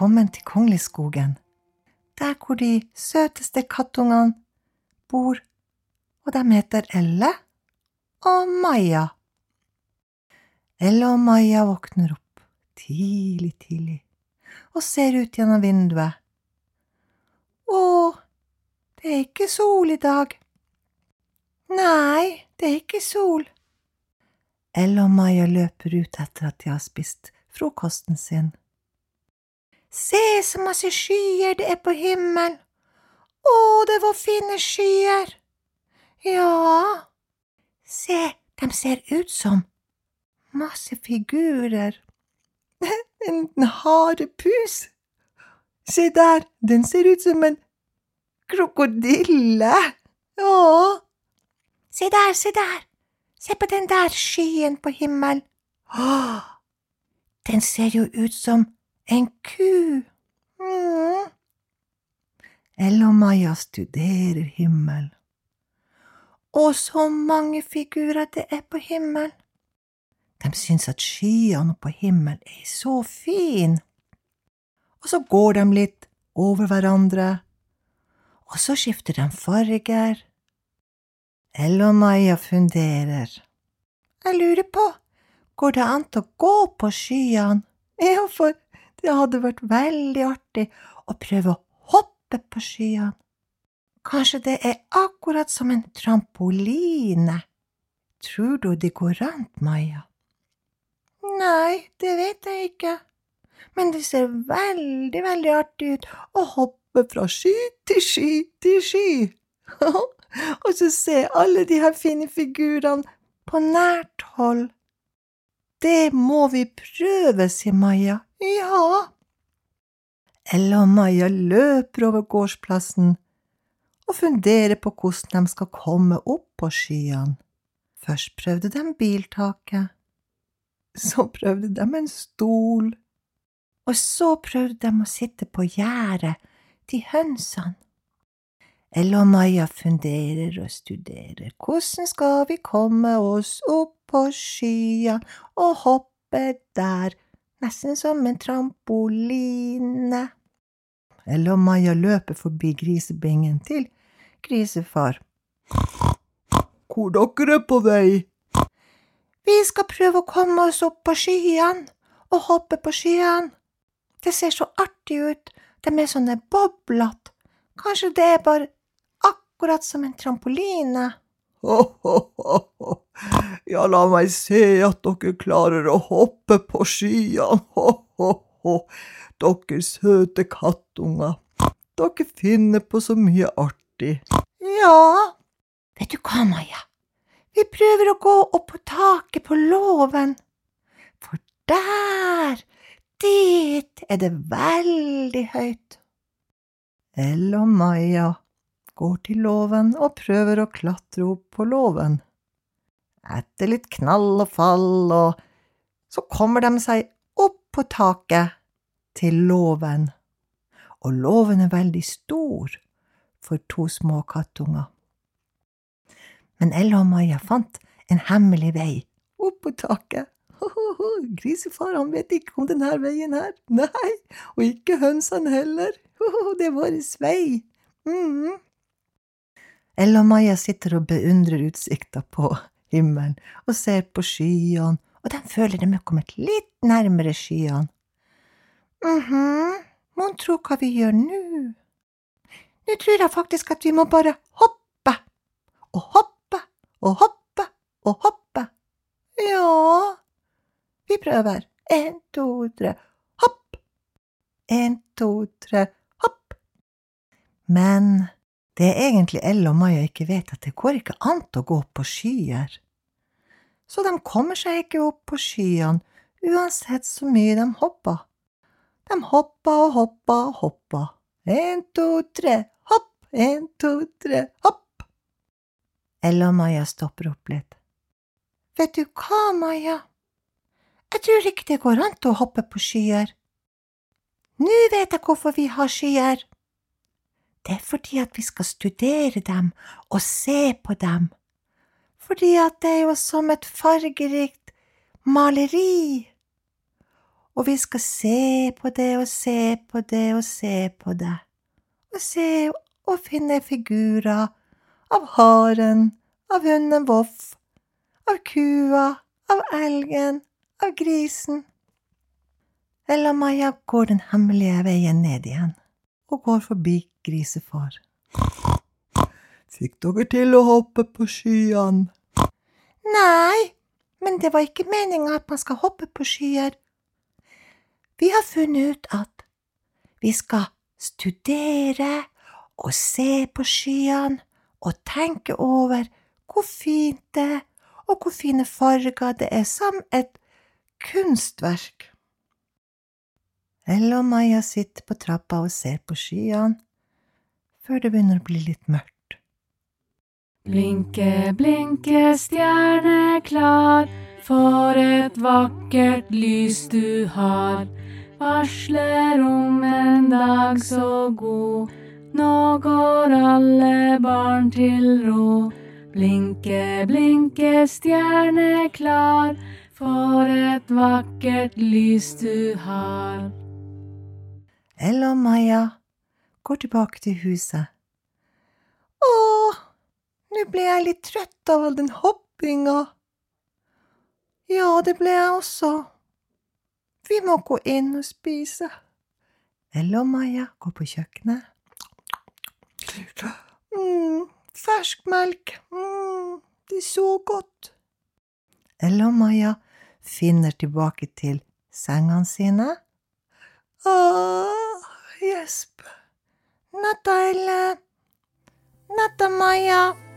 kommet til Kongliskogen, der hvor de søteste kattungene bor, og de heter Elle og Maja. Elle og Maja våkner opp tidlig, tidlig og ser ut gjennom vinduet. Å, det er ikke sol i dag. Nei, det er ikke sol. Elle og Maja løper ut etter at de har spist frokosten sin. Se så masse skyer det er på himmelen. Å, det var fine skyer. Ja, se, de ser ut som masse figurer. En harepus. Se der, den ser ut som en krokodille. Ja. Se der, se der, se på den der skyen på himmelen. Åh, den ser jo ut som en ku. Mm. Elle og Maja studerer himmelen. Og så mange figurer det er på himmelen. De syns at skyene på himmelen er så fine. Og så går de litt over hverandre, og så skifter de farger. Elle og Maja funderer. Jeg lurer på, går det an å gå på skyene? Ja, for det hadde vært veldig artig å prøve å hoppe på skyene. Kanskje det er akkurat som en trampoline. Tror du det går an, Maja? Nei, det vet jeg ikke, men det ser veldig, veldig artig ut å hoppe fra sky til sky til sky. Og så se alle de her fine figurene på nært hold. Det må vi prøve, sier Maja. Ja. Ella og Maja løper over gårdsplassen og funderer på hvordan de skal komme opp på skyene. Først prøvde de biltaket, så prøvde de en stol, og så prøvde de å sitte på gjerdet til hønsene. Ella og Maja funderer og studerer, hvordan skal vi komme oss opp på skya og hoppe der, nesten som en trampoline. Eller om Maja løper forbi grisebingen til grisefar. Hvor dere er på vei? Vi skal prøve å komme oss opp på skyene og hoppe på skyene. Det ser så artig ut, de er sånne boblete. Kanskje det er bare akkurat som en trampoline. Ho, ho, ho, ho. Ja, la meg se at dere klarer å hoppe på skyene, ho, ho, ho. Dere søte kattunger. Dere finner på så mye artig. Ja, vet du hva, Maja? Vi prøver å gå opp på taket på låven, for der, dit er det veldig høyt. Elle og Maja går til låven og prøver å klatre opp på låven. Etter litt knall og fall og så kommer de seg opp på taket til låven, og låven er veldig stor for to små kattunger. Men Ella og Maja fant en hemmelig vei opp på taket. Grisefar han vet ikke om denne veien her, nei, og ikke hønsene heller, det er vår vei. Mm. Ella og Maja sitter og beundrer utsikta på himmelen og ser på skyene, og de føler de er kommet litt nærmere skyene. mhm, mon tro hva vi gjør nå? Nå tror jeg faktisk at vi må bare hoppe og hoppe og hoppe og hoppe. Ja, vi prøver. En, to, tre, hopp! En, to, tre, hopp! Men det er egentlig Elle og Maja ikke vet at det går ikke an å gå på skyer. Så de kommer seg ikke opp på skyene uansett så mye de hopper. De hopper og hopper og hopper. En, to, tre, hopp! En, to, tre, hopp! Elle og Maja stopper opp litt. Vet du hva, Maja? Jeg tror ikke det går an å hoppe på skyer. Nå vet jeg hvorfor vi har skyer. Det er fordi at vi skal studere dem og se på dem, fordi at det er jo som et fargerikt maleri. og vi skal se på det og se på det og se på det, og se og finne figurer av haren, av hunden Voff, av kua, av elgen, av grisen. Ella Maja går den hemmelige veien ned igjen og går forbi grisefar. Fikk dere til å hoppe på skyene? Nei, men det var ikke meninga at man skal hoppe på skyer. Vi har funnet ut at vi skal studere og se på skyene og tenke over hvor fint det er, og hvor fine farger det er, som et kunstverk. Elle om Maja sitter på trappa og ser på skyene, før det begynner å bli litt mørkt. Blinke, blinke, stjerne klar, for et vakkert lys du har. Varsler om en dag så god, nå går alle barn til ro. Blinke, blinke, stjerne klar, for et vakkert lys du har. Elle og Maja går tilbake til huset. Åh, nå ble jeg litt trøtt av all den hoppinga. Ja, det ble jeg også. Vi må gå inn og spise. Ella og Maja går på kjøkkenet. Mm, fersk melk, mm, det er så godt. Ella og Maja finner tilbake til sengene sine. Åh, gjesp. Natta, Elle. Natta.